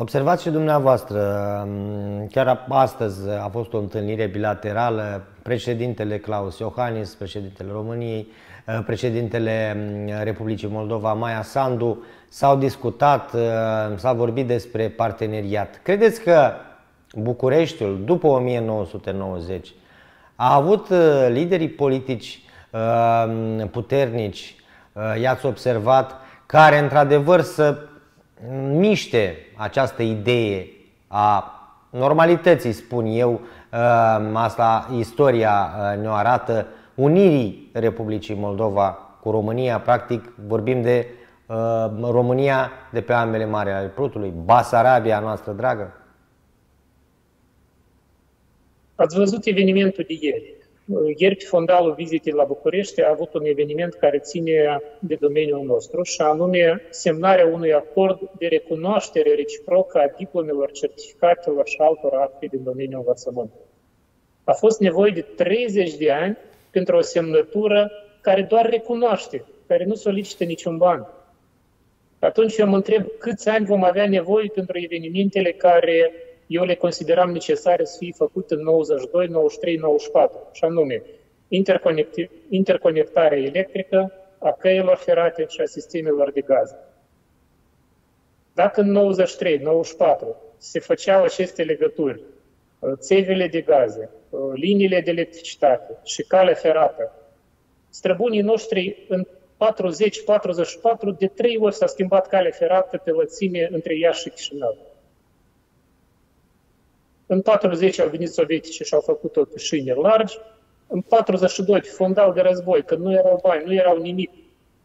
Observați și dumneavoastră, chiar astăzi a fost o întâlnire bilaterală, președintele Claus Iohannis, președintele României, președintele Republicii Moldova, Maia Sandu, s-au discutat, s-a vorbit despre parteneriat. Credeți că Bucureștiul, după 1990, a avut liderii politici puternici, i-ați observat, care într-adevăr să miște această idee a normalității, spun eu, uh, asta istoria uh, ne arată, unirii Republicii Moldova cu România, practic vorbim de uh, România de pe ambele mari ale Prutului, Basarabia noastră dragă. Ați văzut evenimentul de ieri. Ieri, pe fondalul vizitei la București, a avut un eveniment care ține de domeniul nostru și anume semnarea unui acord de recunoaștere reciprocă a diplomelor, certificatelor și altor acte din domeniul învățământului. A fost nevoie de 30 de ani pentru o semnătură care doar recunoaște, care nu solicită niciun ban. Atunci eu mă întreb câți ani vom avea nevoie pentru evenimentele care eu le consideram necesare să fie făcute în 92, 93, 94, și anume interconectarea electrică a căilor ferate și a sistemelor de gaze. Dacă în 93, 94 se făceau aceste legături, uh, țevile de gaze, uh, liniile de electricitate și cale ferată, străbunii noștri în 40-44 de trei ori s-a schimbat cale ferată pe lățime între Iași și Chișinău. În 40 au venit sovietici și au făcut-o pe șine largi. În 42, fundal de război, când nu erau bani, nu erau nimic,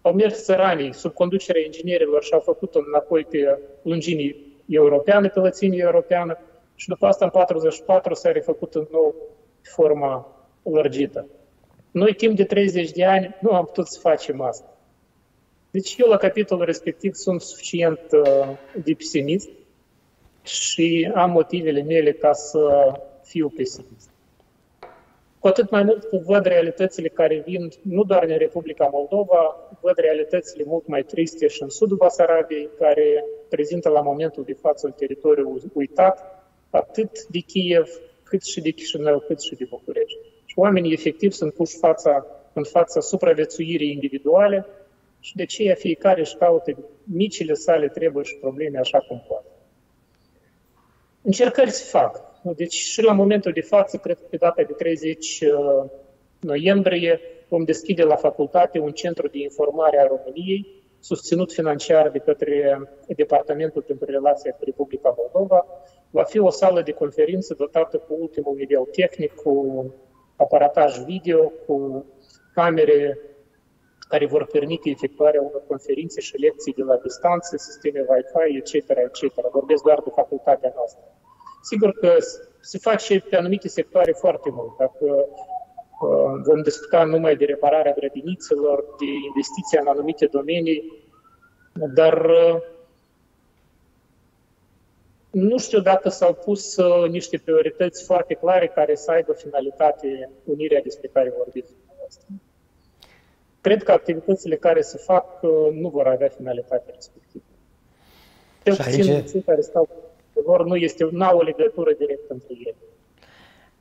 au mers țăranii sub conducerea inginerilor și au făcut-o înapoi pe lungimii europeană, pe lățimii europeană. Și după asta, în 44, s-a refăcut în nou forma lărgită. Noi, timp de 30 de ani, nu am putut să facem asta. Deci eu, la capitolul respectiv, sunt suficient uh, de pesimist și am motivele mele ca să fiu pesimist. Cu atât mai mult că văd realitățile care vin nu doar din Republica Moldova, văd realitățile mult mai triste și în sudul Basarabiei, care prezintă la momentul de față un teritoriu uitat, atât de Kiev, cât și de Chișinău, cât și de București. Și oamenii efectiv sunt puși fața, în fața supraviețuirii individuale și de aceea fiecare își caută micile sale treburi și probleme așa cum poate. Încercări se fac. Deci și la momentul de față, cred că pe data de 30 uh, noiembrie, vom deschide la facultate un centru de informare a României, susținut financiar de către Departamentul pentru Relația cu Republica Moldova. Va fi o sală de conferință dotată cu ultimul nivel tehnic, cu aparataj video, cu camere care vor permite efectuarea unor conferințe și lecții de la distanță, sisteme Wi-Fi, etc., etc. Vorbesc doar de facultatea noastră. Sigur că se face pe anumite sectoare foarte mult. Dacă uh, vom discuta numai de repararea grădinițelor, de investiția în anumite domenii, dar uh, nu știu dacă s-au pus uh, niște priorități foarte clare care să aibă finalitate unirea despre care vorbiți cred că activitățile care se fac uh, nu vor avea finalitatea respectivă. Cel puțin aici... cei care stau vor nu este nu au o legătură directă între ele.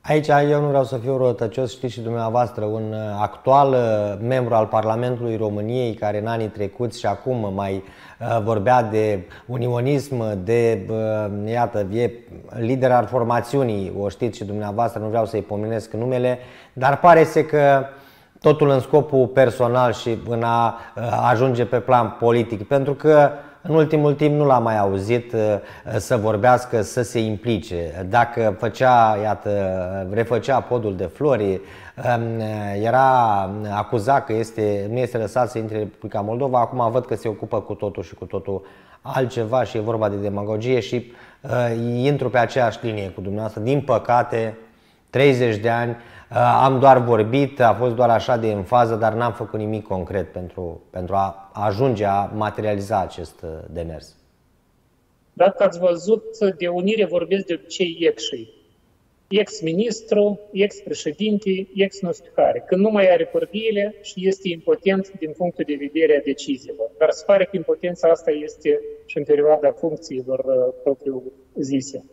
Aici eu nu vreau să fiu rătăcios, știți și dumneavoastră, un uh, actual uh, membru al Parlamentului României care în anii trecuți și acum mai vorbea de unionism, de, iată, e lider al formațiunii, o știți și dumneavoastră, nu vreau să-i pomenesc numele, dar pare să că totul în scopul personal și în a ajunge pe plan politic, pentru că în ultimul timp nu l-am mai auzit să vorbească, să se implice. Dacă făcea, iată, refăcea podul de flori, era acuzat că este, nu este lăsat să intre în Republica Moldova, acum văd că se ocupă cu totul și cu totul altceva și e vorba de demagogie și uh, intru pe aceeași linie cu dumneavoastră. Din păcate, 30 de ani, Uh, am doar vorbit, a fost doar așa de în fază, dar n-am făcut nimic concret pentru, pentru a ajunge a materializa acest uh, demers. Dacă ați văzut, de unire vorbesc de obicei ecșii. ex-ministru, ex-președinte, ex nu știu care, când nu mai are pârghiile și este impotent din punctul de vedere a deciziilor. Dar se pare că impotența asta este și în perioada funcțiilor uh, propriu zise.